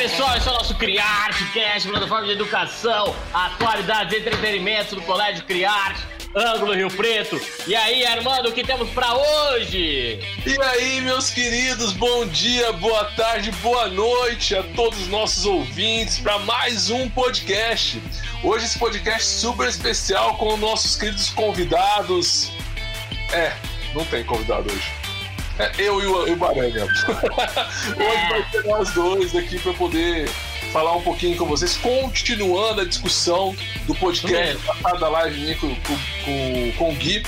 pessoal, esse é o nosso Criarte Cast, plataforma de educação, atualidades, entretenimento do Colégio Criarte, Ângulo Rio Preto. E aí, Armando, o que temos para hoje? E aí, meus queridos, bom dia, boa tarde, boa noite a todos os nossos ouvintes para mais um podcast. Hoje esse podcast super especial com nossos queridos convidados. É, não tem convidado hoje. É, eu e o, o Baranga. Hoje vai ser nós dois aqui para poder falar um pouquinho com vocês, continuando a discussão do podcast passado da live com, com, com, com o Gui.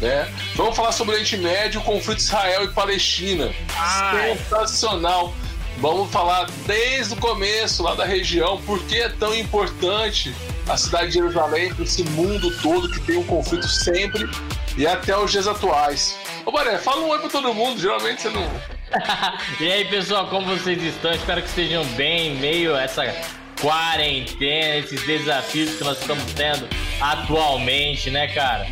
Né? Vamos falar sobre o Oriente Médio, o conflito Israel e Palestina. Ai. Sensacional. Vamos falar desde o começo lá da região, por que é tão importante a cidade de Jerusalém para esse mundo todo que tem um conflito sempre e até os dias atuais. Ô Baré, fala um oi pra todo mundo, geralmente você não. e aí, pessoal, como vocês estão? Espero que estejam bem em meio a essa quarentena, esses desafios que nós estamos tendo atualmente, né, cara?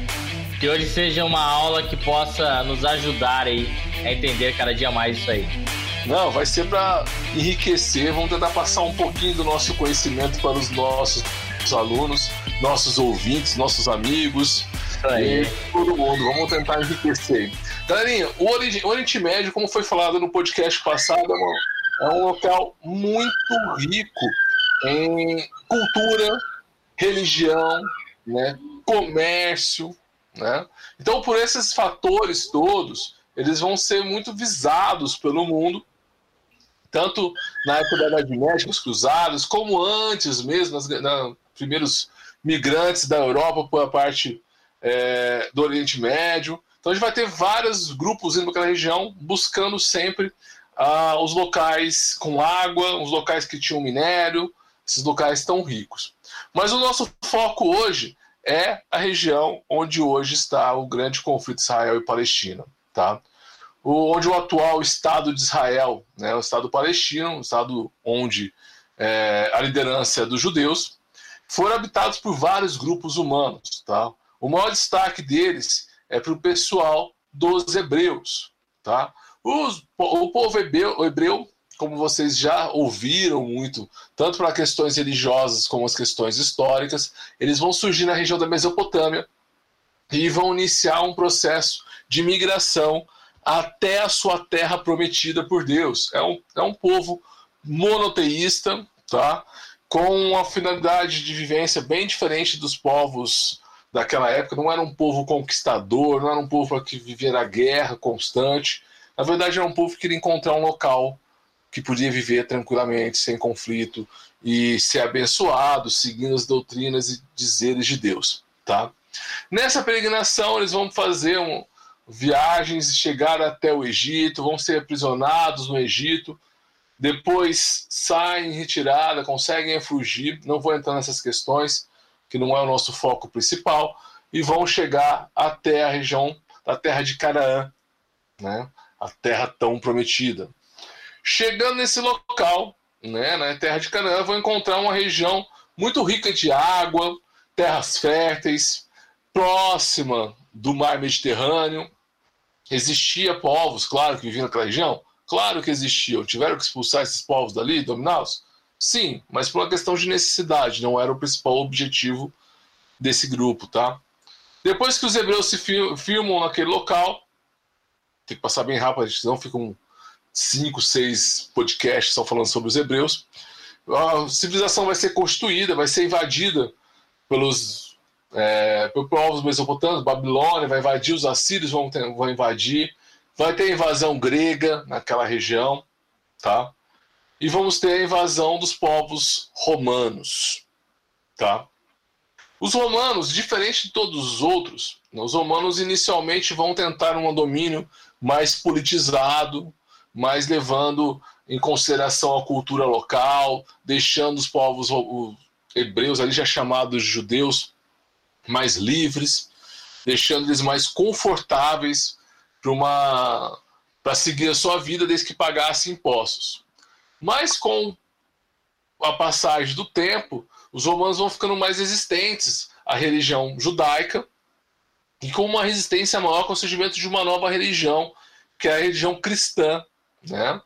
Que hoje seja uma aula que possa nos ajudar aí a entender cada dia mais isso aí. Não, vai ser para enriquecer, vamos tentar passar um pouquinho do nosso conhecimento para os nossos alunos, nossos ouvintes, nossos amigos, aí. e todo mundo. Vamos tentar enriquecer. Galerinha, o o Oriente Médio, como foi falado no podcast passado, é, é um local muito rico em cultura, religião, né, comércio, né? Então, por esses fatores todos, eles vão ser muito visados pelo mundo, tanto na época da Idade Média, os cruzados, como antes mesmo, nos na, primeiros migrantes da Europa por a parte é, do Oriente Médio. Então a gente vai ter vários grupos indo para aquela região buscando sempre ah, os locais com água, os locais que tinham minério, esses locais tão ricos. Mas o nosso foco hoje é a região onde hoje está o grande conflito Israel e Palestina, tá? O- onde o atual Estado de Israel, né, o Estado palestino, o Estado onde é, a liderança é dos judeus, foram habitados por vários grupos humanos, tá? O maior destaque deles é para o pessoal dos hebreus, tá? Os- o povo hebreu, hebreu, como vocês já ouviram muito, tanto para questões religiosas como as questões históricas, eles vão surgir na região da Mesopotâmia e vão iniciar um processo de migração até a sua terra prometida por Deus. É um, é um povo monoteísta, tá? com uma finalidade de vivência bem diferente dos povos daquela época. Não era um povo conquistador, não era um povo que vivia na guerra constante. Na verdade, era um povo que queria encontrar um local que podia viver tranquilamente, sem conflito e ser abençoado, seguindo as doutrinas e dizeres de Deus. Tá? Nessa peregrinação, eles vão fazer um, viagens, chegar até o Egito, vão ser aprisionados no Egito, depois saem em retirada, conseguem fugir. Não vou entrar nessas questões, que não é o nosso foco principal, e vão chegar até a região da terra de Canaã, né? a terra tão prometida. Chegando nesse local, né, na terra de Canaã, vão encontrar uma região muito rica de água, terras férteis, próxima do mar Mediterrâneo. Existia povos, claro, que viviam naquela região? Claro que existiam. Tiveram que expulsar esses povos dali, dominá-los? Sim, mas por uma questão de necessidade, não era o principal objetivo desse grupo, tá? Depois que os hebreus se filmam naquele local, tem que passar bem rápido, senão ficam cinco, seis podcasts só falando sobre os hebreus. A civilização vai ser constituída, vai ser invadida pelos, é, povos mesopotâmios, Babilônia vai invadir, os assírios vão, ter- vão invadir, vai ter invasão grega naquela região, tá? E vamos ter a invasão dos povos romanos, tá? Os romanos, diferente de todos os outros, né, os romanos inicialmente vão tentar um domínio mais politizado, mais levando em consideração a cultura local, deixando os povos hebreus ali já chamados judeus mais livres, deixando eles mais confortáveis para uma para seguir a sua vida desde que pagassem impostos. Mas com a passagem do tempo, os romanos vão ficando mais resistentes à religião judaica e com uma resistência maior com o surgimento de uma nova religião, que é a religião cristã. Né?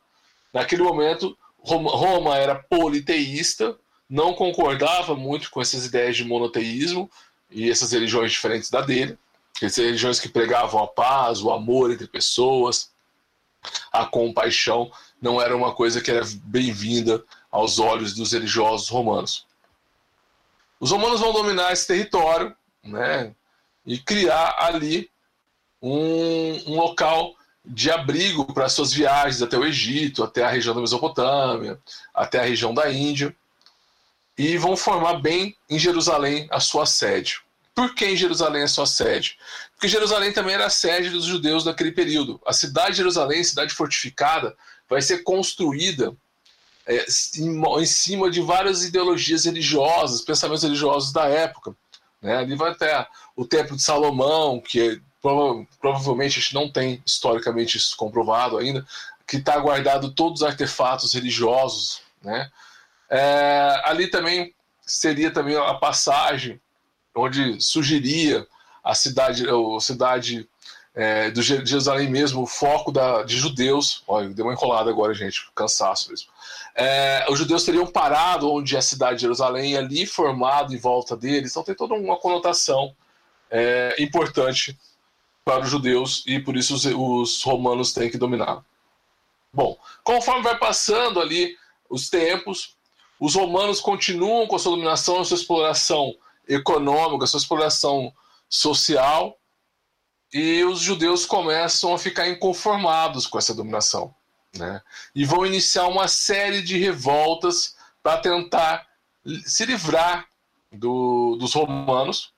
Naquele momento, Roma era politeísta, não concordava muito com essas ideias de monoteísmo e essas religiões diferentes da dele, essas religiões que pregavam a paz, o amor entre pessoas, a compaixão, não era uma coisa que era bem-vinda aos olhos dos religiosos romanos. Os romanos vão dominar esse território né, e criar ali um, um local de abrigo para suas viagens até o Egito, até a região da Mesopotâmia, até a região da Índia, e vão formar bem em Jerusalém a sua sede. Por que em Jerusalém a sua sede? Porque Jerusalém também era a sede dos judeus daquele período. A cidade de Jerusalém, cidade fortificada, vai ser construída é, em, em, cima de várias ideologias religiosas, pensamentos religiosos da época. Né? Ali vai até o Templo de Salomão, que prova provavelmente a gente não tem historicamente isso comprovado ainda, que está guardado todos os artefatos religiosos. Né? É, ali também seria também a passagem onde surgiria a cidade, a cidade é, do Jerusalém mesmo, o foco da, de judeus. Olha, deu uma enrolada agora, gente, cansaço mesmo. É, os judeus teriam parado onde é a cidade de Jerusalém, ali formado em volta deles, então tem toda uma conotação é, importante para os judeus e por isso os, os romanos têm que dominar. Bom, conforme vai passando ali os tempos, os romanos continuam com a sua dominação, a sua exploração econômica, a sua exploração social, e os judeus começam a ficar inconformados com essa dominação. Né? E vão iniciar uma série de revoltas para tentar se livrar do, dos romanos,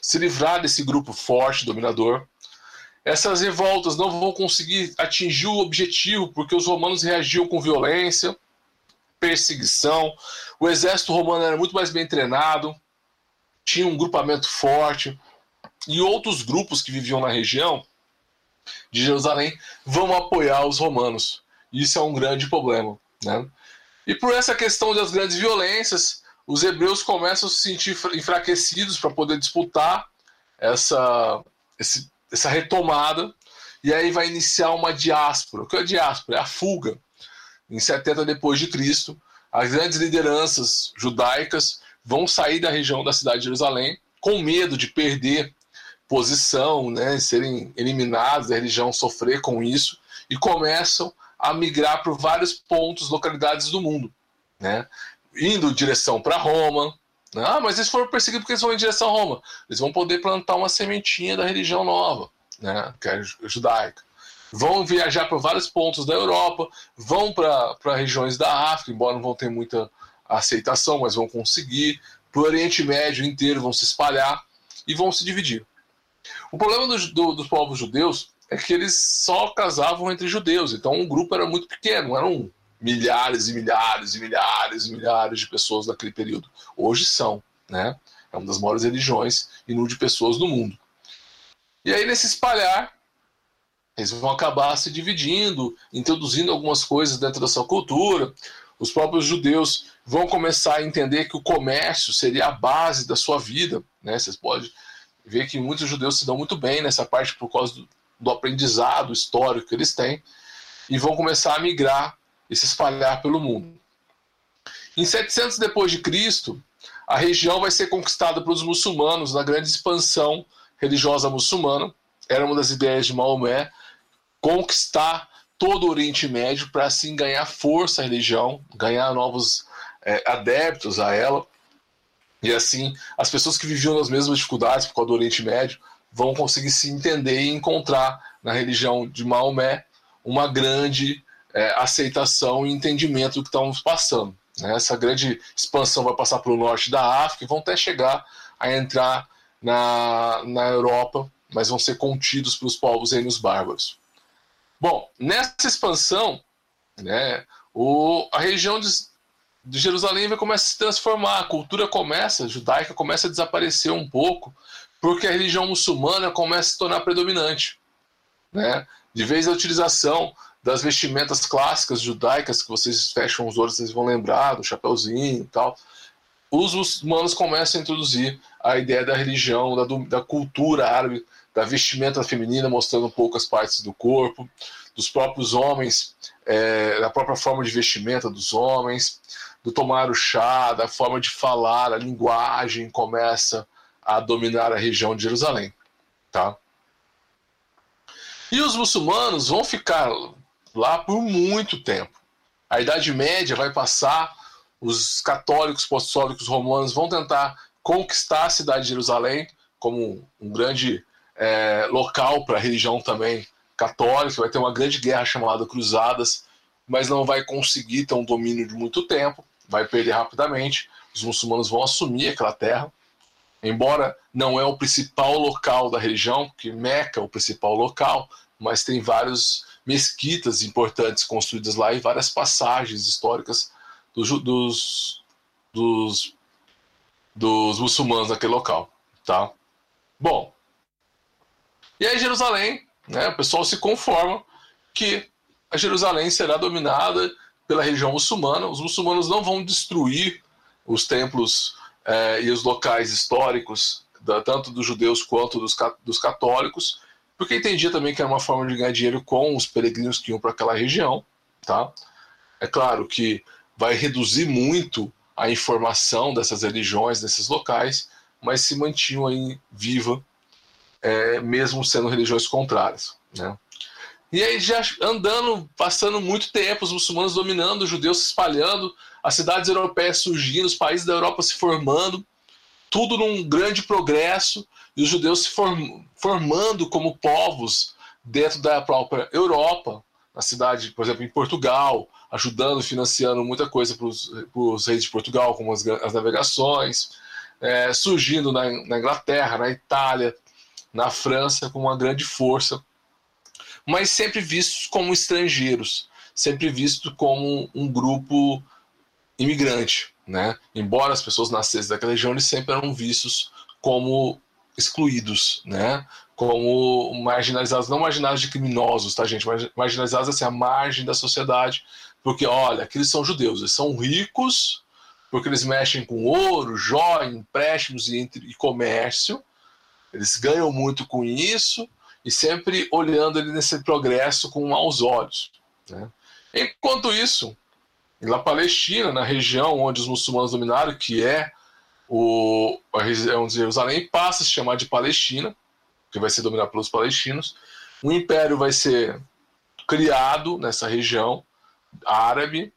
se livrar desse grupo forte, dominador. Essas revoltas não vão conseguir atingir o objetivo porque os romanos reagiam com violência, perseguição. O exército romano era muito mais bem treinado, tinha um grupamento forte, e outros grupos que viviam na região de Jerusalém vão apoiar os romanos. Isso é um grande problema. Né? E por essa questão das grandes violências, os hebreus começam a se sentir enfraquecidos para poder disputar essa, esse, essa retomada, e aí vai iniciar uma diáspora. O que é a diáspora? É a fuga. Em 70 depois de Cristo, as grandes lideranças judaicas vão sair da região da cidade de Jerusalém com medo de perder posição, né, serem eliminados da religião, sofrer com isso, e começam a migrar por vários pontos, localidades do mundo, né, indo direção para Roma. Né, ah, mas eles foram perseguidos porque eles vão em direção a Roma. Eles vão poder plantar uma sementinha da religião nova, né, que é judaica. Vão viajar por vários pontos da Europa, vão para regiões da África, embora não vão ter muita aceitação, mas vão conseguir. Para o Oriente Médio inteiro vão se espalhar e vão se dividir. O problema do, do, dos povos judeus é que eles só casavam entre judeus, então um grupo era muito pequeno, eram milhares e milhares e milhares e milhares de pessoas naquele período. Hoje são, né? É uma das maiores religiões e número de pessoas do mundo. E aí, nesse espalhar, eles vão acabar se dividindo, introduzindo algumas coisas dentro da sua cultura. Os próprios judeus vão começar a entender que o comércio seria a base da sua vida. Né? Vocês podem vê que muitos judeus se dão muito bem nessa parte por causa do, do aprendizado histórico que eles têm e vão começar a migrar e se espalhar pelo mundo. Em 700 depois de Cristo, a região vai ser conquistada pelos muçulmanos na grande expansão religiosa muçulmana. Era uma das ideias de Maomé conquistar todo o Oriente Médio para assim ganhar força à religião, ganhar novos é, adeptos a ela. E assim, as pessoas que viviam nas mesmas dificuldades por causa do Oriente Médio vão conseguir se entender e encontrar na religião de Maomé uma grande é, aceitação e entendimento do que estamos passando. Né? Essa grande expansão vai passar pelo norte da África e vão até chegar a entrar na, na Europa, mas vão ser contidos pelos povos reinos bárbaros. Bom, nessa expansão, né, o, a região de, de Jerusalém vai começar a se transformar, a cultura começa, a judaica começa a desaparecer um pouco, porque a religião muçulmana começa a se tornar predominante. Né? De vez a utilização das vestimentas clássicas judaicas, que vocês fecham os olhos, vocês vão lembrar, do chapeuzinho e tal, os muçulmanos começam a introduzir a ideia da religião, da, da cultura árabe, da vestimenta feminina, mostrando poucas partes do corpo, dos próprios homens, é, da própria forma de vestimenta dos homens, do tomar o chá, da forma de falar, a linguagem começa a dominar a região de Jerusalém, tá? E os muçulmanos vão ficar lá por muito tempo. A Idade Média vai passar, os católicos, apostólicos romanos vão tentar conquistar a cidade de Jerusalém como um grande é, local para a religião também católica. Vai ter uma grande guerra chamada Cruzadas, mas não vai conseguir ter um domínio de muito tempo, vai perder rapidamente. Os muçulmanos vão assumir aquela terra, embora não é o principal local da religião, porque Meca é o principal local, mas tem várias mesquitas importantes construídas lá e várias passagens históricas dos, dos, dos, dos muçulmanos naquele local, tá? Bom, e aí Jerusalém, né, o pessoal se conforma que a Jerusalém será dominada pela religião muçulmana. Os muçulmanos não vão destruir os templos eh, e os locais históricos, da, tanto dos judeus quanto dos, dos católicos, porque entendia também que era uma forma de ganhar dinheiro com os peregrinos que iam para aquela região. Tá? É claro que vai reduzir muito a informação dessas religiões, desses locais, mas se mantinham aí viva, é, mesmo sendo religiões contrárias. Né? E aí, já andando, passando muito tempo, os muçulmanos dominando, os judeus se espalhando, as cidades europeias surgindo, os países da Europa se formando, tudo num grande progresso, e os judeus se form, formando como povos dentro da própria Europa, na cidade, por exemplo, em Portugal, ajudando, financiando muita coisa para os reis de Portugal, como as, as navegações, é, surgindo na, na Inglaterra, na Itália, na França, com uma grande força mas sempre vistos como estrangeiros, sempre visto como um grupo imigrante, né? Embora as pessoas nascessem daquela região, eles sempre eram vistos como excluídos, né? Como marginalizados, não marginalizados de criminosos, tá, gente? Marginalizados assim, à margem da sociedade, porque, olha, aqueles são judeus, eles são ricos, porque eles mexem com ouro, joia, empréstimos e, e comércio, eles ganham muito com isso, e sempre olhando ele nesse progresso com maus olhos. Né? Enquanto isso, na Palestina, na região onde os muçulmanos dominaram, que é o, a região de Jerusalém, passa a se chamar de Palestina, que vai ser dominado pelos palestinos. Um império vai ser criado nessa região árabe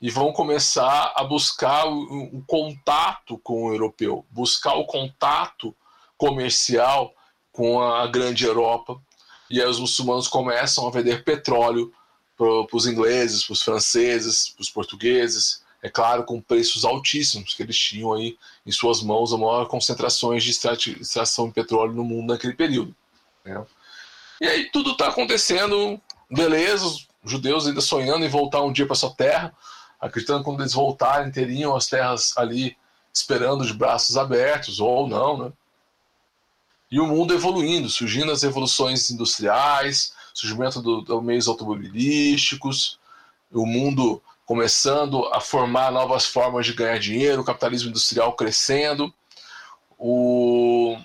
e vão começar a buscar o, o contato com o europeu, buscar o contato comercial com a grande Europa. E aí os muçulmanos começam a vender petróleo para os ingleses, para os franceses, para os portugueses, é claro, com preços altíssimos, que eles tinham aí em suas mãos a maior concentrações de extração de petróleo no mundo naquele período. Né? E aí tudo está acontecendo, beleza, os judeus ainda sonhando em voltar um dia para sua terra, acreditando que quando eles voltarem teriam as terras ali esperando de braços abertos, ou não, né? E o mundo evoluindo, surgindo as revoluções industriais, surgimento dos do meios automobilísticos, o mundo começando a formar novas formas de ganhar dinheiro, o capitalismo industrial crescendo, o...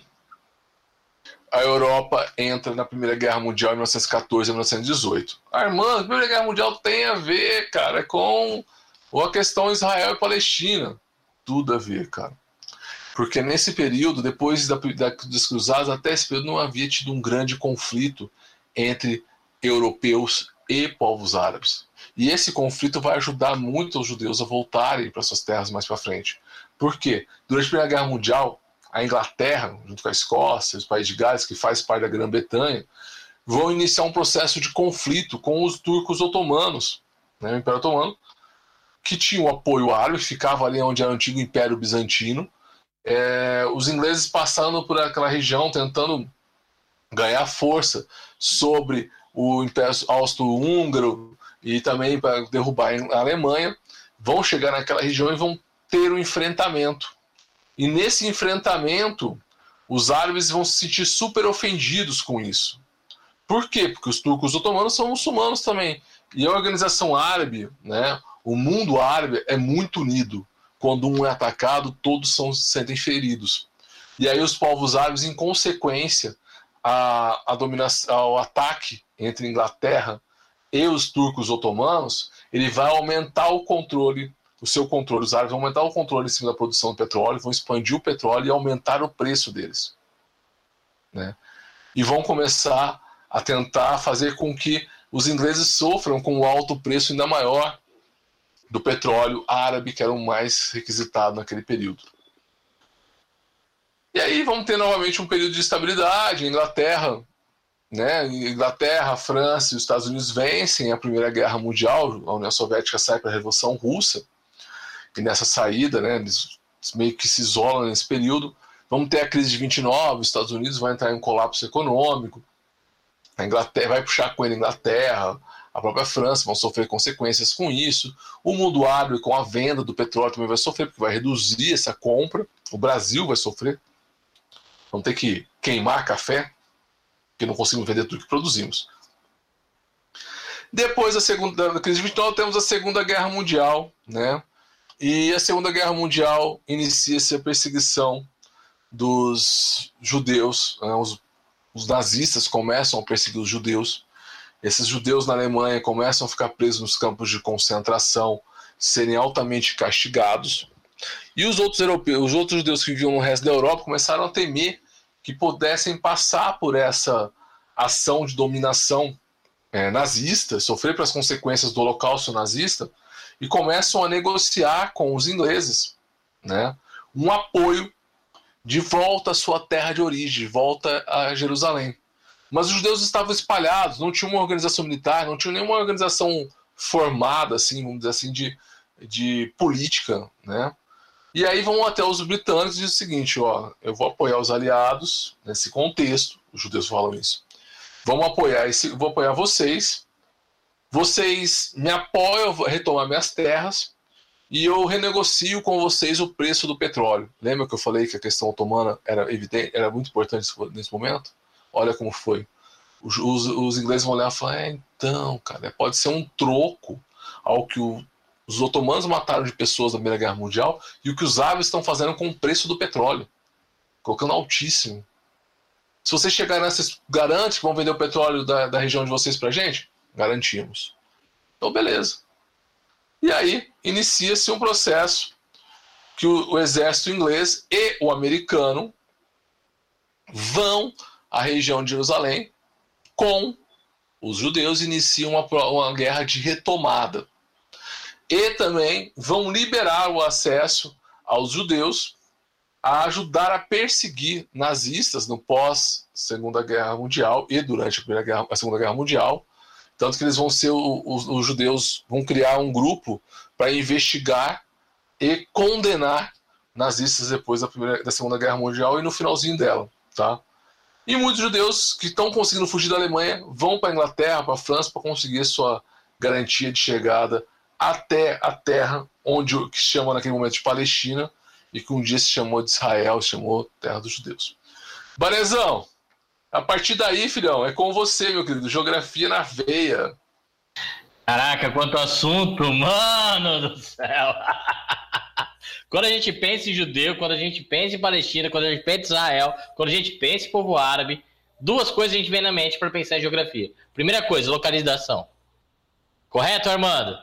a Europa entra na Primeira Guerra Mundial em 1914 e 1918. A irmã, a Primeira Guerra Mundial tem a ver, cara, com a questão Israel e Palestina. Tudo a ver, cara. Porque nesse período, depois da, da, dos cruzados, até esse período não havia tido um grande conflito entre europeus e povos árabes. E esse conflito vai ajudar muito os judeus a voltarem para suas terras mais para frente. Por quê? Durante a Primeira Guerra Mundial, a Inglaterra, junto com a Escócia, os países de Gales, que faz parte da Grã-Bretanha, vão iniciar um processo de conflito com os turcos otomanos, né, o Império Otomano, que tinha o apoio árabe, ficava ali onde era o antigo Império Bizantino, é, os ingleses passando por aquela região, tentando ganhar força sobre o Império Austro-Húngaro e também para derrubar a Alemanha, vão chegar naquela região e vão ter um enfrentamento. E nesse enfrentamento, os árabes vão se sentir super ofendidos com isso. Por quê? Porque os turcos otomanos são muçulmanos também. E a organização árabe, né, o mundo árabe é muito unido quando um é atacado, todos são, se sentem feridos. E aí os povos árabes, em consequência, a, a dominação, ao ataque entre Inglaterra e os turcos otomanos, ele vai aumentar o controle, o seu controle, os árabes vão aumentar o controle em cima da produção do petróleo, vão expandir o petróleo e aumentar o preço deles. Né? E vão começar a tentar fazer com que os ingleses sofram com o alto preço ainda maior do petróleo árabe, que era o mais requisitado naquele período. E aí vamos ter novamente um período de estabilidade. Inglaterra, né? Inglaterra, França e os Estados Unidos vencem a Primeira Guerra Mundial. A União Soviética sai para a Revolução Russa. E nessa saída, né, eles meio que se isolam nesse período. Vamos ter a crise de 29, os Estados Unidos vai entrar em um colapso econômico. A Inglaterra vai puxar com ele a Inglaterra, a própria França vão sofrer consequências com isso. O mundo árabe, com a venda do petróleo, também vai sofrer, porque vai reduzir essa compra. O Brasil vai sofrer. Vamos ter que queimar café, porque não conseguimos vender tudo que produzimos. Depois da segunda da crise de 29, temos a Segunda Guerra Mundial, né? E a Segunda Guerra Mundial inicia-se a perseguição dos judeus. Né? Os, os nazistas começam a perseguir os judeus. Esses judeus na Alemanha começam a ficar presos nos campos de concentração, serem altamente castigados. E os outros europeus, os outros judeus que viviam no resto da Europa começaram a temer que pudessem passar por essa ação de dominação é, nazista, sofrer pelas consequências do Holocausto nazista, e começam a negociar com os ingleses né, um apoio de volta à sua terra de origem, volta a Jerusalém. Mas os judeus estavam espalhados, não tinha uma organização militar, não tinha nenhuma organização formada, assim, vamos dizer assim, de, de política, né? E aí vão até os britânicos e dizem o seguinte, ó, eu vou apoiar os aliados nesse contexto, os judeus falam isso. Vamos apoiar esse, vou apoiar vocês. Vocês me apoiam a retomar minhas terras e eu renegocio com vocês o preço do petróleo. Lembra que eu falei que a questão otomana era evidente, era muito importante nesse momento? Olha como foi. Os, os, os ingleses vão olhar e falar: é, então, cara, pode ser um troco ao que o, os otomanos mataram de pessoas na Primeira Guerra Mundial e o que os árabes estão fazendo com o preço do petróleo, colocando altíssimo. Se vocês chegarem nessas, garante que vão vender o petróleo da, da região de vocês pra gente? Garantimos. Então, beleza. E aí inicia-se um processo que o, o exército inglês e o americano vão a região de Jerusalém com os judeus iniciam uma, uma guerra de retomada. E também vão liberar o acesso aos judeus a ajudar a perseguir nazistas no pós Segunda Guerra Mundial e durante a, Primeira Guerra, a Segunda Guerra Mundial, tanto que eles vão ser os, os judeus vão criar um grupo para investigar e condenar nazistas depois da, primeira, da Segunda Guerra Mundial e no finalzinho dela, tá? E muitos judeus que estão conseguindo fugir da Alemanha vão para a Inglaterra, para a França, para conseguir sua garantia de chegada até a terra onde que se chama naquele momento de Palestina e que um dia se chamou de Israel, se chamou Terra dos Judeus. Barezão, a partir daí, filhão, é com você, meu querido. Geografia na veia. Caraca, quanto assunto, mano do céu. Quando a gente pensa em judeu, quando a gente pensa em Palestina, quando a gente pensa em Israel, quando a gente pensa em povo árabe, duas coisas a gente vem na mente para pensar em geografia. Primeira coisa, localização. Correto, Armando?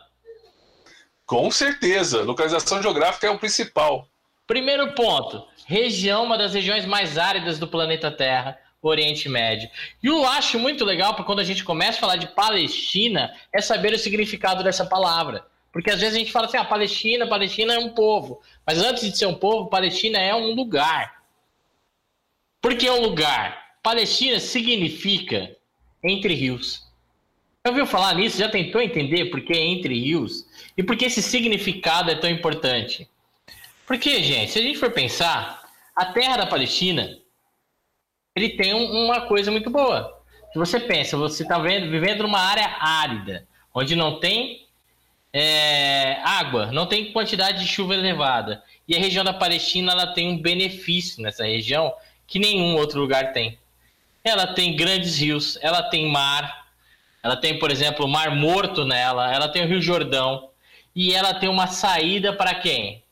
Com certeza. Localização geográfica é o principal. Primeiro ponto, região, uma das regiões mais áridas do planeta Terra, Oriente Médio. E eu acho muito legal, porque quando a gente começa a falar de Palestina, é saber o significado dessa palavra. Porque às vezes a gente fala assim, a ah, Palestina, Palestina é um povo. Mas antes de ser um povo, Palestina é um lugar. Por que é um lugar? Palestina significa entre rios. Já ouviu falar nisso? Já tentou entender por que é entre rios? E por que esse significado é tão importante? Porque, gente, se a gente for pensar, a terra da Palestina ele tem uma coisa muito boa. Se você pensa, você está vivendo numa área árida, onde não tem é, água, não tem quantidade de chuva elevada. E a região da Palestina ela tem um benefício nessa região que nenhum outro lugar tem. Ela tem grandes rios, ela tem mar, ela tem, por exemplo, o Mar Morto nela, ela tem o Rio Jordão e ela tem uma saída para quem?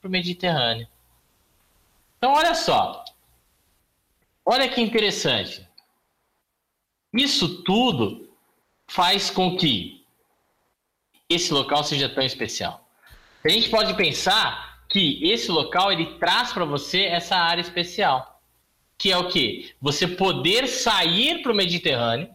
Para o Mediterrâneo. Então, olha só. olha que interessante. Isso tudo faz com que esse local seja tão especial. A gente pode pensar que esse local ele traz para você essa área especial, que é o que você poder sair para o Mediterrâneo,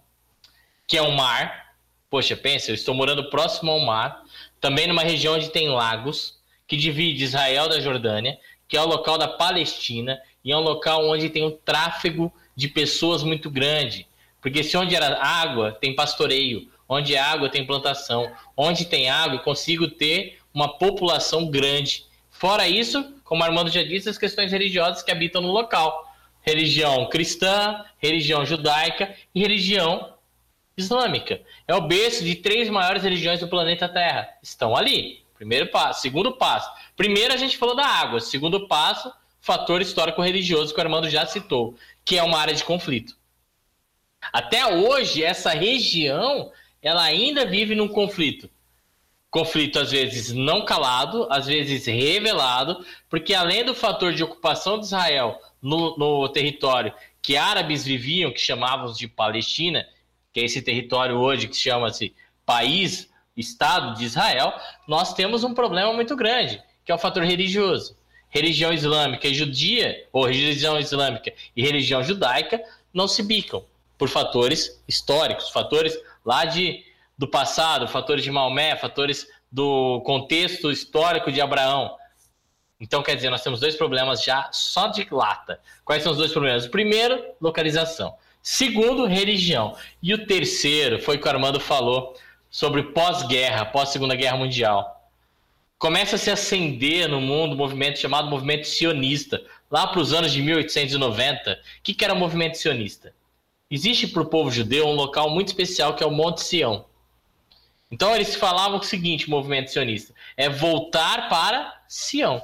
que é um mar. Poxa, pensa, eu estou morando próximo ao mar, também numa região onde tem lagos, que divide Israel da Jordânia, que é o local da Palestina, e é um local onde tem um tráfego de pessoas muito grande. Porque se onde era água, tem pastoreio, onde é água tem plantação, onde tem água, consigo ter uma população grande. Fora isso, como Armando já disse, as questões religiosas que habitam no local. Religião cristã, religião judaica e religião islâmica. É o berço de três maiores religiões do planeta Terra. Estão ali. Primeiro passo. Segundo passo. Primeiro a gente falou da água. Segundo passo, fator histórico-religioso que o Armando já citou, que é uma área de conflito. Até hoje, essa região ela ainda vive num conflito conflito às vezes não calado, às vezes revelado, porque além do fator de ocupação de Israel no, no território que árabes viviam, que chamavam de Palestina, que é esse território hoje que chama-se país, Estado de Israel, nós temos um problema muito grande, que é o fator religioso. Religião islâmica e judia, ou religião islâmica e religião judaica, não se bicam por fatores históricos, fatores lá de do passado, fatores de Maomé, fatores do contexto histórico de Abraão. Então, quer dizer, nós temos dois problemas já só de lata. Quais são os dois problemas? Primeiro, localização. Segundo, religião. E o terceiro foi o que o Armando falou sobre pós-guerra, pós-segunda guerra mundial. Começa a se acender no mundo um movimento chamado movimento sionista, lá para os anos de 1890. O que, que era o movimento sionista? Existe para o povo judeu um local muito especial que é o Monte Sião. Então eles falavam o seguinte, movimento sionista, é voltar para Sião.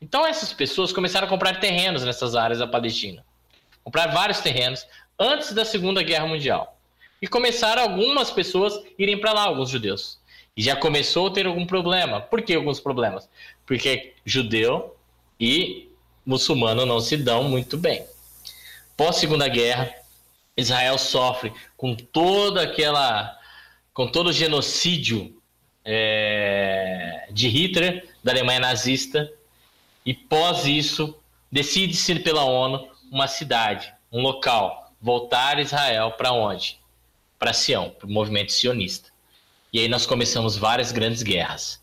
Então essas pessoas começaram a comprar terrenos nessas áreas da Palestina. Comprar vários terrenos antes da Segunda Guerra Mundial. E começaram algumas pessoas irem para lá, alguns judeus. E já começou a ter algum problema. Por que alguns problemas? Porque judeu e muçulmano não se dão muito bem. Pós Segunda Guerra, Israel sofre com toda aquela com todo o genocídio é, de Hitler, da Alemanha nazista, e pós isso, decide-se pela ONU uma cidade, um local, voltar Israel para onde? Para Sião, para o movimento sionista. E aí nós começamos várias grandes guerras.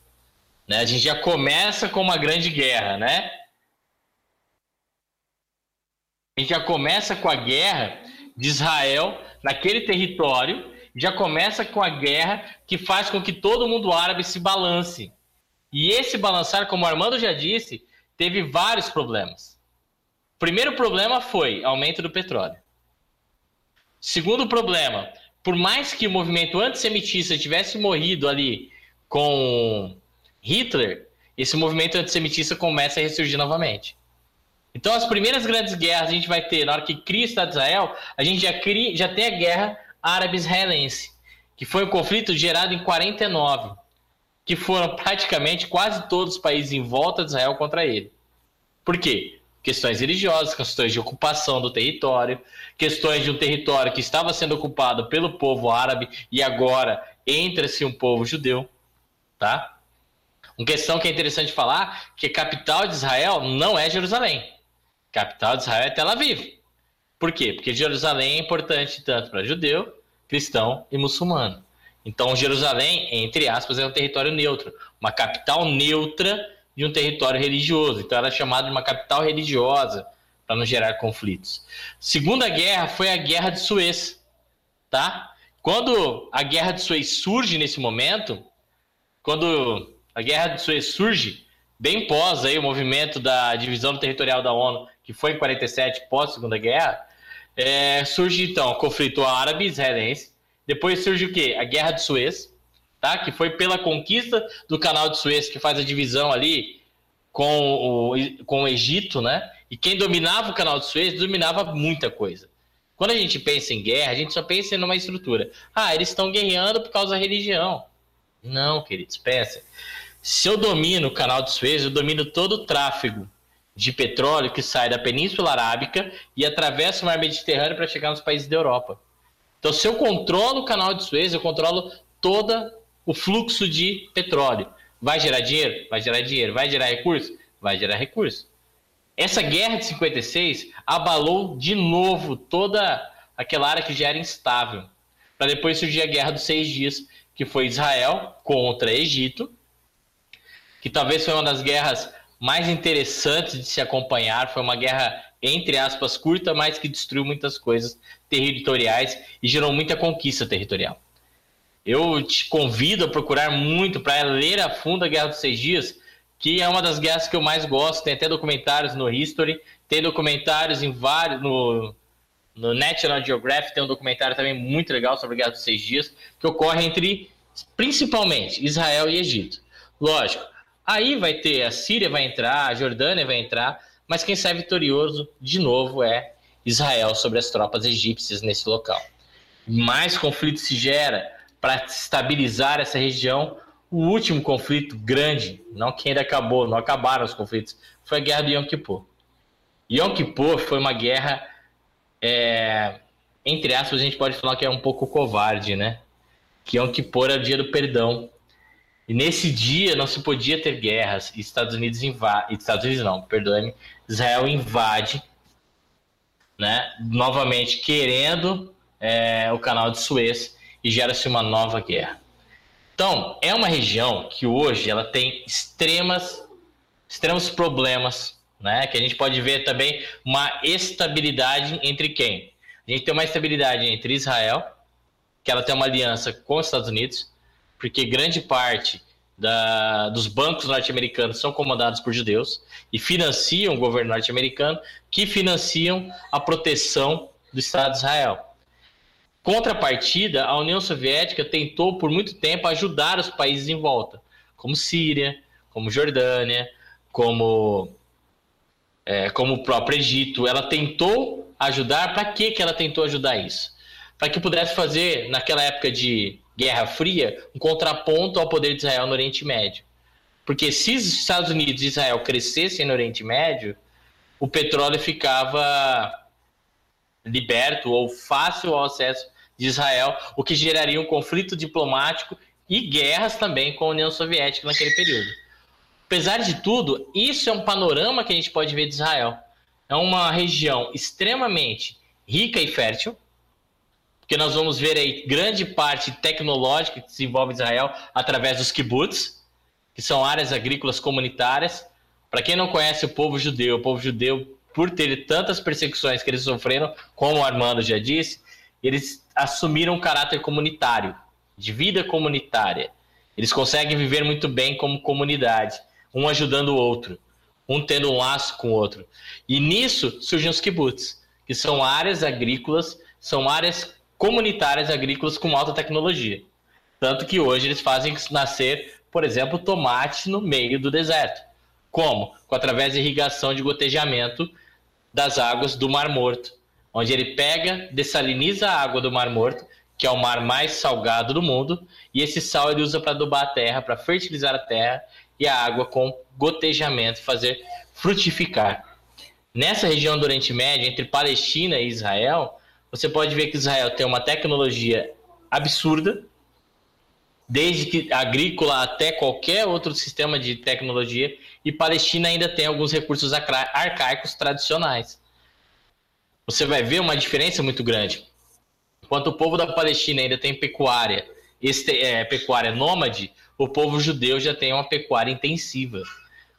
Né? A gente já começa com uma grande guerra, né? A gente já começa com a guerra de Israel naquele território já começa com a guerra que faz com que todo mundo árabe se balance. E esse balançar, como Armando já disse, teve vários problemas. Primeiro problema foi aumento do petróleo. Segundo problema, por mais que o movimento antissemitista tivesse morrido ali com Hitler, esse movimento antissemitista começa a ressurgir novamente. Então, as primeiras grandes guerras a gente vai ter na hora que cria o Estado de Israel, a gente já, cria, já tem a guerra árabe-israelense, que foi um conflito gerado em 49, que foram praticamente quase todos os países em volta de Israel contra ele. Por quê? Questões religiosas, questões de ocupação do território, questões de um território que estava sendo ocupado pelo povo árabe e agora entra-se um povo judeu, tá? Uma questão que é interessante falar, que a capital de Israel não é Jerusalém. Capital de Israel é Tel Aviv. Por quê? Porque Jerusalém é importante tanto para judeu, cristão e muçulmano. Então, Jerusalém, entre aspas, é um território neutro, uma capital neutra de um território religioso. Então, ela é chamada de uma capital religiosa para não gerar conflitos. Segunda guerra foi a Guerra de Suez, tá? Quando a Guerra de Suez surge nesse momento, quando a Guerra de Suez surge, bem pós aí o movimento da divisão territorial da ONU, que foi em 47, pós Segunda Guerra, é, surge então o conflito árabe-israelense. Depois surge o quê? A Guerra de Suez, tá? que foi pela conquista do canal de Suez, que faz a divisão ali com o, com o Egito, né? E quem dominava o canal de Suez dominava muita coisa. Quando a gente pensa em guerra, a gente só pensa em uma estrutura. Ah, eles estão guerreando por causa da religião. Não, queridos, pensa. Se eu domino o canal de Suez, eu domino todo o tráfego de petróleo que sai da Península Arábica e atravessa o mar Mediterrâneo para chegar nos países da Europa. Então, se eu controlo o canal de Suez, eu controlo todo o fluxo de petróleo. Vai gerar dinheiro? Vai gerar dinheiro. Vai gerar recurso? Vai gerar recurso. Essa guerra de 56 abalou de novo toda aquela área que já era instável. Para depois surgir a guerra dos seis dias, que foi Israel contra Egito, que talvez foi uma das guerras mais interessantes de se acompanhar. Foi uma guerra, entre aspas, curta, mas que destruiu muitas coisas territoriais e gerou muita conquista territorial. Eu te convido a procurar muito para ler a fundo a Guerra dos Seis Dias, que é uma das guerras que eu mais gosto. Tem até documentários no History, tem documentários em vários. No, no National Geographic tem um documentário também muito legal sobre a Guerra dos Seis Dias, que ocorre entre, principalmente, Israel e Egito. Lógico, aí vai ter a Síria vai entrar, a Jordânia vai entrar, mas quem sai vitorioso, de novo, é Israel sobre as tropas egípcias nesse local. Mais conflito se gera para estabilizar essa região. O último conflito grande, não que ainda acabou, não acabaram os conflitos, foi a guerra do Yom Kippur. Yom Kippur foi uma guerra, é, entre aspas, a gente pode falar que é um pouco covarde, né? Que Yom Kippur é o dia do perdão. E nesse dia não se podia ter guerras. E Estados Unidos invade, Estados Unidos não, perdoe-me, Israel invade né, novamente querendo é, o canal de Suez e gera-se uma nova guerra. Então, é uma região que hoje ela tem extremas, extremos problemas, né, que a gente pode ver também uma estabilidade entre quem? A gente tem uma estabilidade entre Israel, que ela tem uma aliança com os Estados Unidos, porque grande parte da, dos bancos norte-americanos são comandados por judeus e financiam o governo norte-americano, que financiam a proteção do Estado de Israel. Contrapartida, a União Soviética tentou por muito tempo ajudar os países em volta, como Síria, como Jordânia, como, é, como o próprio Egito. Ela tentou ajudar, para que ela tentou ajudar isso? Para que pudesse fazer, naquela época de Guerra Fria, um contraponto ao poder de Israel no Oriente Médio. Porque se os Estados Unidos e Israel crescessem no Oriente Médio, o petróleo ficava liberto ou fácil ao acesso de Israel, o que geraria um conflito diplomático e guerras também com a União Soviética naquele período. Apesar de tudo, isso é um panorama que a gente pode ver de Israel. É uma região extremamente rica e fértil, porque nós vamos ver aí grande parte tecnológica que desenvolve Israel através dos kibbutz, que são áreas agrícolas comunitárias. Para quem não conhece o povo judeu, o povo judeu, por ter tantas perseguições que eles sofreram, como o Armando já disse, eles assumiram um caráter comunitário, de vida comunitária. Eles conseguem viver muito bem como comunidade, um ajudando o outro, um tendo um laço com o outro. E nisso surgem os kibbutz, que são áreas agrícolas, são áreas comunitárias agrícolas com alta tecnologia. Tanto que hoje eles fazem nascer, por exemplo, tomate no meio do deserto. Como? Com através de irrigação de gotejamento das águas do Mar Morto, onde ele pega, dessaliniza a água do Mar Morto, que é o mar mais salgado do mundo, e esse sal ele usa para adubar a terra, para fertilizar a terra e a água com gotejamento fazer frutificar. Nessa região do Oriente Médio, entre Palestina e Israel, você pode ver que Israel tem uma tecnologia absurda, desde que agrícola até qualquer outro sistema de tecnologia, e Palestina ainda tem alguns recursos arcaicos tradicionais. Você vai ver uma diferença muito grande. Enquanto o povo da Palestina ainda tem pecuária, este, é, pecuária nômade, o povo judeu já tem uma pecuária intensiva,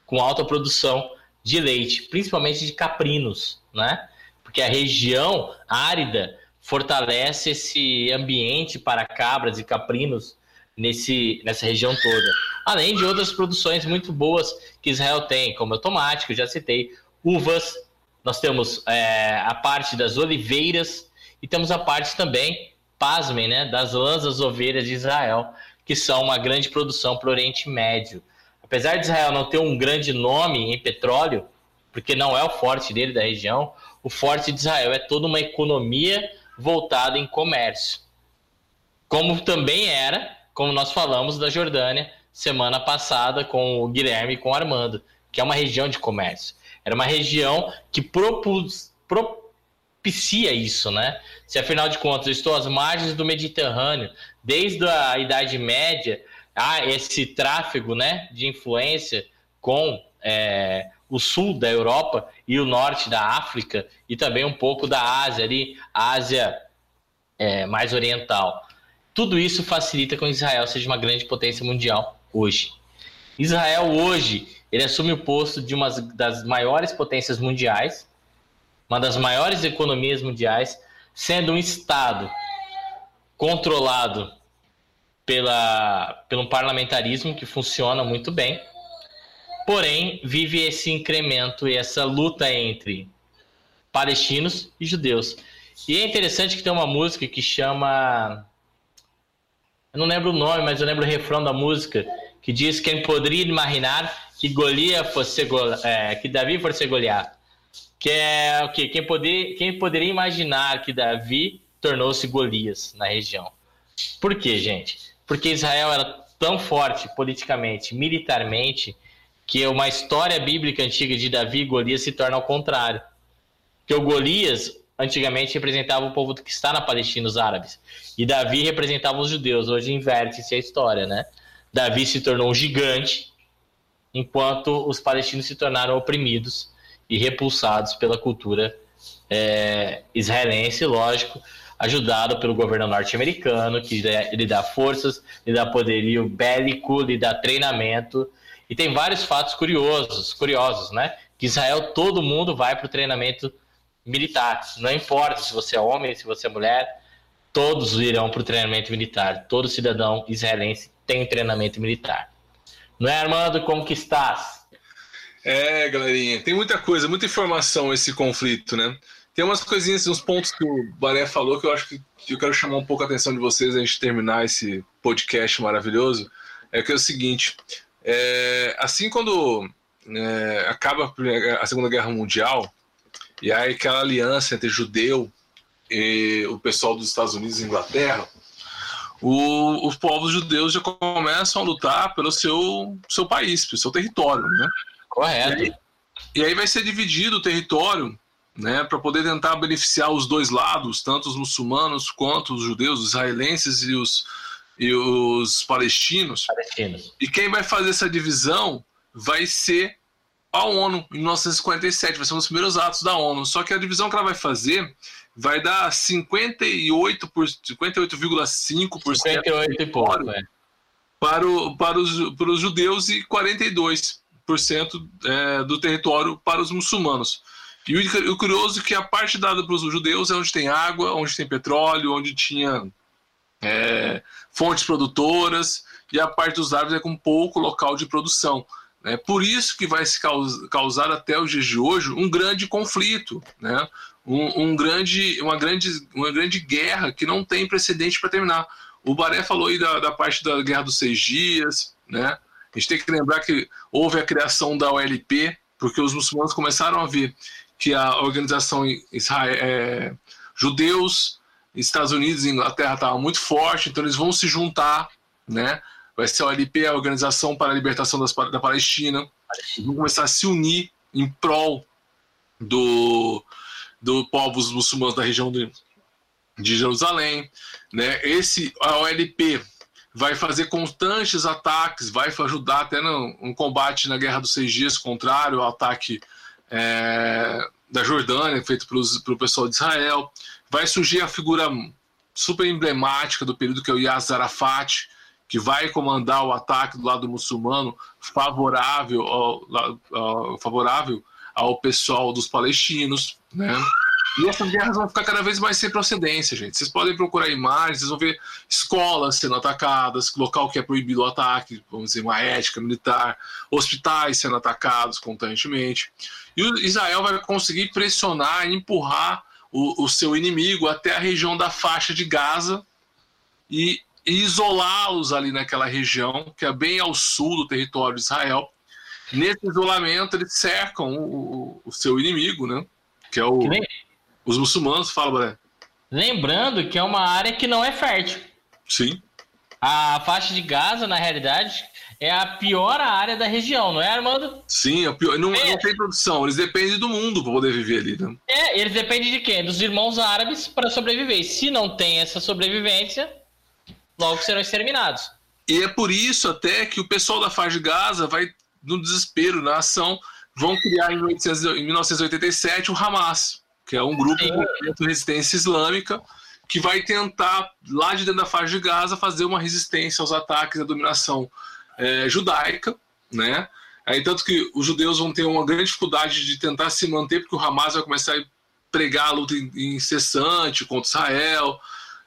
com alta produção de leite, principalmente de caprinos, né? Porque a região árida fortalece esse ambiente para cabras e caprinos nesse, nessa região toda. Além de outras produções muito boas que Israel tem, como o tomate, que eu já citei, uvas, nós temos é, a parte das oliveiras e temos a parte também, pasmem, né, das lãs das ovelhas de Israel, que são uma grande produção para o Oriente Médio. Apesar de Israel não ter um grande nome em petróleo, porque não é o forte dele da região, o forte de Israel é toda uma economia voltada em comércio. Como também era, como nós falamos da Jordânia semana passada com o Guilherme e com o Armando, que é uma região de comércio. Era uma região que propus, propicia isso, né? Se afinal de contas eu estou às margens do Mediterrâneo, desde a Idade Média, há esse tráfego né, de influência com é, o sul da Europa e o norte da África e também um pouco da Ásia ali, Ásia é, mais oriental. Tudo isso facilita que Israel seja uma grande potência mundial hoje. Israel hoje ele assume o posto de uma das maiores potências mundiais, uma das maiores economias mundiais, sendo um estado controlado pela, pelo parlamentarismo que funciona muito bem, porém vive esse incremento e essa luta entre palestinos e judeus. E é interessante que tem uma música que chama. Eu não lembro o nome, mas eu lembro o refrão da música, que diz: Quem poderia imaginar que Golias fosse é, que Davi fosse Goliat? Que é o quê? Quem, poder, quem poderia imaginar que Davi tornou-se Golias na região? Por quê, gente? Porque Israel era tão forte politicamente, militarmente, que uma história bíblica antiga de Davi e Golias se torna ao contrário. Que o Golias antigamente representava o povo que está na Palestina, os árabes, e Davi representava os judeus. Hoje inverte-se a história, né? Davi se tornou um gigante, enquanto os palestinos se tornaram oprimidos e repulsados pela cultura é, israelense, lógico, ajudado pelo governo norte-americano, que lhe dá forças, lhe dá poderio bélico, lhe dá treinamento. E tem vários fatos curiosos, curiosos, né? Que Israel, todo mundo vai para o treinamento militar. Não importa se você é homem, se você é mulher, todos irão para o treinamento militar. Todo cidadão israelense tem treinamento militar. Não é, Armando? Como que estás? É, galerinha, tem muita coisa, muita informação esse conflito, né? Tem umas coisinhas, uns pontos que o Baré falou que eu acho que eu quero chamar um pouco a atenção de vocês a gente terminar esse podcast maravilhoso. É que é o seguinte: é, assim quando é, acaba a Segunda Guerra Mundial, e aí aquela aliança entre judeu e o pessoal dos Estados Unidos e Inglaterra, o, os povos judeus já começam a lutar pelo seu, seu país, pelo seu território, né? Correto. E aí, e aí vai ser dividido o território né, para poder tentar beneficiar os dois lados, tanto os muçulmanos quanto os judeus, os israelenses e os, e os palestinos. palestinos. E quem vai fazer essa divisão vai ser a ONU, em 1947, vai ser um dos primeiros atos da ONU. Só que a divisão que ela vai fazer vai dar 58,5% 58, 58 e pouco, é. para, o, para, os, para os judeus e 42% é, do território para os muçulmanos. E o, o curioso é que a parte dada para os judeus é onde tem água, onde tem petróleo, onde tinha é, fontes produtoras, e a parte dos árabes é com pouco local de produção. É por isso que vai se causar até os dias de hoje um grande conflito, né? um, um grande, uma, grande, uma grande guerra que não tem precedente para terminar. O Baré falou aí da, da parte da Guerra dos Seis Dias, né? A gente tem que lembrar que houve a criação da OLP, porque os muçulmanos começaram a ver que a organização Israel, é, judeus, Estados Unidos e Inglaterra estava muito forte, então eles vão se juntar, né? Vai ser a OLP, a Organização para a Libertação das, da Palestina. Vão começar a se unir em prol do, do povos muçulmanos da região de, de Jerusalém, né? Esse a OLP vai fazer constantes ataques, vai ajudar até no, no combate na Guerra dos Seis Dias, contrário ao ataque é, da Jordânia, feito pelo pessoal de Israel. Vai surgir a figura super emblemática do período, que é o Yasser Arafat, que vai comandar o ataque do lado muçulmano favorável ao, favorável ao pessoal dos palestinos, né? E essas guerras vão ficar cada vez mais sem procedência, gente. Vocês podem procurar imagens, vocês vão ver escolas sendo atacadas, local que é proibido o ataque, vamos dizer, uma ética militar, hospitais sendo atacados constantemente. E o Israel vai conseguir pressionar, empurrar o, o seu inimigo até a região da faixa de Gaza e, e isolá-los ali naquela região, que é bem ao sul do território de Israel. Nesse isolamento, eles cercam o, o seu inimigo, né? Que é o. Que nem... Os muçulmanos falam, né? Lembrando que é uma área que não é fértil. Sim. A faixa de Gaza, na realidade, é a pior área da região, não é, Armando? Sim, é pior. Não, é. não tem produção. Eles dependem do mundo para poder viver ali, né? É, eles dependem de quem? Dos irmãos árabes para sobreviver. E se não tem essa sobrevivência, logo serão exterminados. E é por isso até que o pessoal da faixa de Gaza vai no desespero, na ação, vão criar em, 1987 o Hamas, que é um grupo de resistência islâmica que vai tentar, lá de dentro da faixa de Gaza, fazer uma resistência aos ataques à dominação é, judaica, né? Aí, tanto que os judeus vão ter uma grande dificuldade de tentar se manter, porque o Hamas vai começar a pregar a luta incessante contra Israel,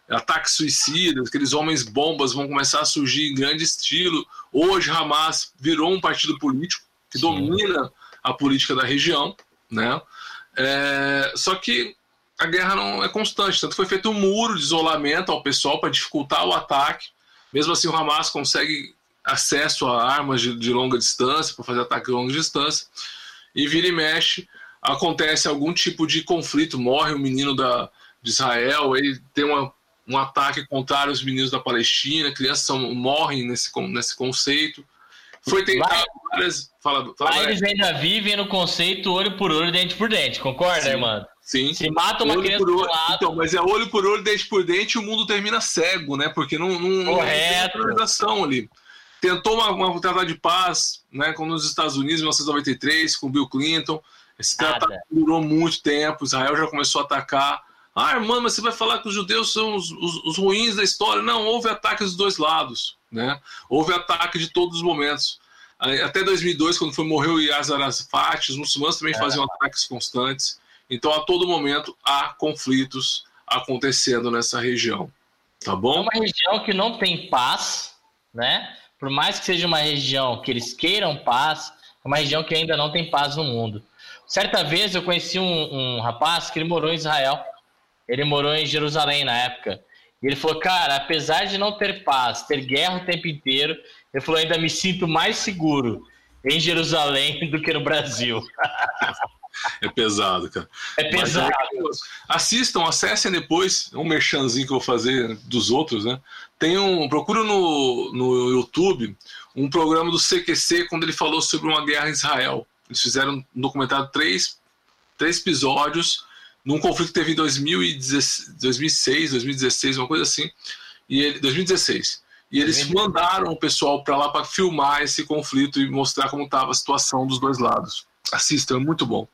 ataques suicidas, aqueles homens bombas vão começar a surgir em grande estilo. Hoje, Hamas virou um partido político que Sim. domina a política da região, né? É, só que a guerra não é constante, tanto foi feito um muro de isolamento ao pessoal para dificultar o ataque. Mesmo assim, o Hamas consegue acesso a armas de, de longa distância para fazer ataque de longa distância. E vira e mexe, acontece algum tipo de conflito, morre um menino da, de Israel, ele tem uma, um ataque contra os meninos da Palestina, crianças são, morrem nesse, nesse conceito. Foi tentado várias. Fala, fala eles ainda vivem no conceito olho por olho, dente por dente, concorda, irmão? Sim. Se mata uma olho criança por olho. Lado... Então, mas é olho por olho, dente por dente e o mundo termina cego, né? Porque não, não, Correto. não tem ali. Tentou uma, uma tratado de paz, né? Como nos Estados Unidos, em 1993, com Bill Clinton. Esse tratado durou muito tempo. Israel já começou a atacar. Ah, irmã, mas você vai falar que os judeus são os, os, os ruins da história? Não, houve ataques dos dois lados, né? Houve ataque de todos os momentos. Até 2002, quando foi morreu Yasser Arafat, os muçulmanos também é. faziam ataques constantes. Então, a todo momento, há conflitos acontecendo nessa região. Tá bom? É uma região que não tem paz, né? Por mais que seja uma região que eles queiram paz, é uma região que ainda não tem paz no mundo. Certa vez eu conheci um, um rapaz que ele morou em Israel. Ele morou em Jerusalém na época. E ele falou, cara, apesar de não ter paz, ter guerra o tempo inteiro, ele falou, ainda me sinto mais seguro em Jerusalém do que no Brasil. É pesado, cara. É pesado. Mas, assistam, acessem depois, um merchanzinho que eu vou fazer dos outros, né? Tem um. Procura no, no YouTube um programa do CQC quando ele falou sobre uma guerra em Israel. Eles fizeram um documentário, três, três episódios, num conflito que teve em 2016, 2006, 2016, uma coisa assim. E ele, 2016. E eles mandaram o pessoal para lá para filmar esse conflito e mostrar como estava a situação dos dois lados. Assistam, é muito bom.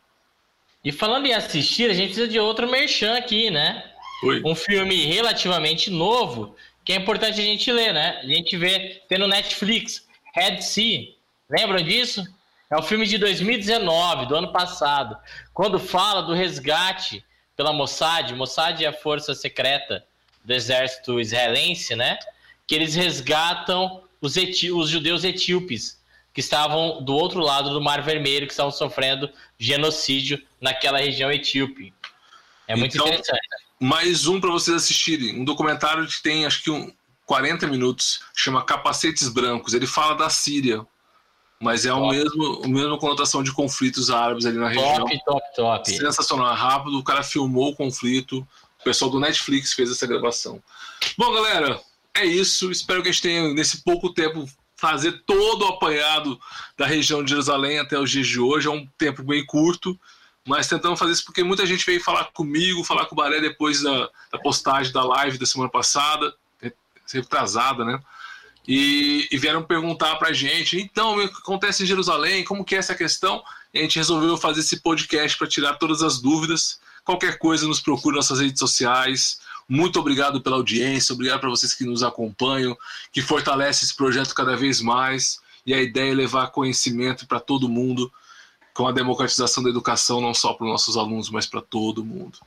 E falando em assistir, a gente precisa de outro merchan aqui, né? Oi. Um filme relativamente novo, que é importante a gente ler, né? A gente vê, tem no Netflix, Red Sea. Lembram disso? É um filme de 2019, do ano passado, quando fala do resgate pela Mossad. Mossad é a força secreta do exército israelense, né? Que eles resgatam os, os judeus etíopes que estavam do outro lado do Mar Vermelho, que estavam sofrendo genocídio naquela região etíope. É muito então, interessante. Mais um para vocês assistirem. Um documentário que tem, acho que, um 40 minutos, chama Capacetes Brancos. Ele fala da Síria, mas é o mesmo, o mesmo conotação de conflitos árabes ali na região. Top, top, top. Sensacional, rápido. O cara filmou o conflito. O pessoal do Netflix fez essa gravação. Bom, galera, é isso. Espero que a gente tenha, nesse pouco tempo, fazer todo o apanhado da região de Jerusalém até os dias de hoje. É um tempo bem curto, mas tentamos fazer isso porque muita gente veio falar comigo, falar com o Baré depois da, da postagem da live da semana passada, retrasada, né? E, e, vieram perguntar para a gente, então, o que acontece em Jerusalém? Como que é essa questão? E a gente resolveu fazer esse podcast para tirar todas as dúvidas. Qualquer coisa, nos procure nas nossas redes sociais, muito obrigado pela audiência, obrigado para vocês que nos acompanham, que fortalece esse projeto cada vez mais. E a ideia é levar conhecimento para todo mundo, com a democratização da educação, não só para os nossos alunos, mas para todo mundo.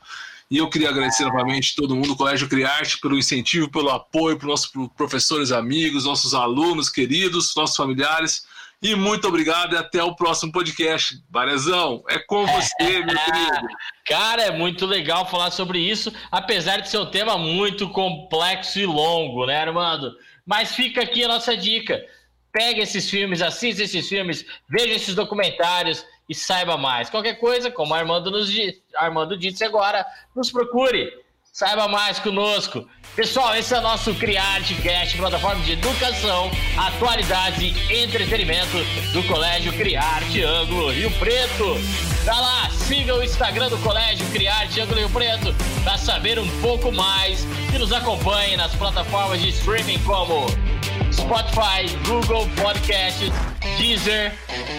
E eu queria agradecer novamente todo mundo, o Colégio Criarte, pelo incentivo, pelo apoio, para os nossos professores amigos, nossos alunos queridos, nossos familiares. E muito obrigado e até o próximo podcast. Barezão, é com você, meu querido. Cara, é muito legal falar sobre isso, apesar de ser um tema muito complexo e longo, né, Armando? Mas fica aqui a nossa dica. Pegue esses filmes, assista esses filmes, veja esses documentários e saiba mais. Qualquer coisa, como Armando, nos, Armando disse agora, nos procure. Saiba mais conosco. Pessoal, esse é o nosso Cast, plataforma de educação, atualidades e entretenimento do Colégio Criarte Ângulo Rio Preto. Vai lá, siga o Instagram do Colégio Criarte Ângulo Rio Preto para saber um pouco mais e nos acompanhe nas plataformas de streaming como Spotify, Google Podcasts, Deezer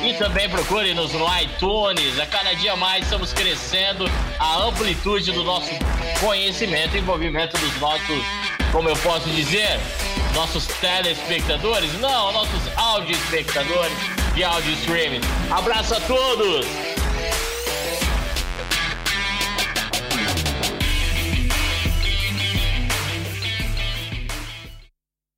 e também procure-nos no iTunes. A cada dia mais estamos crescendo a amplitude do nosso conhecimento e envolvimento dos nossos, como eu posso dizer, nossos telespectadores, não, nossos áudio espectadores de áudio streaming. Abraço a todos!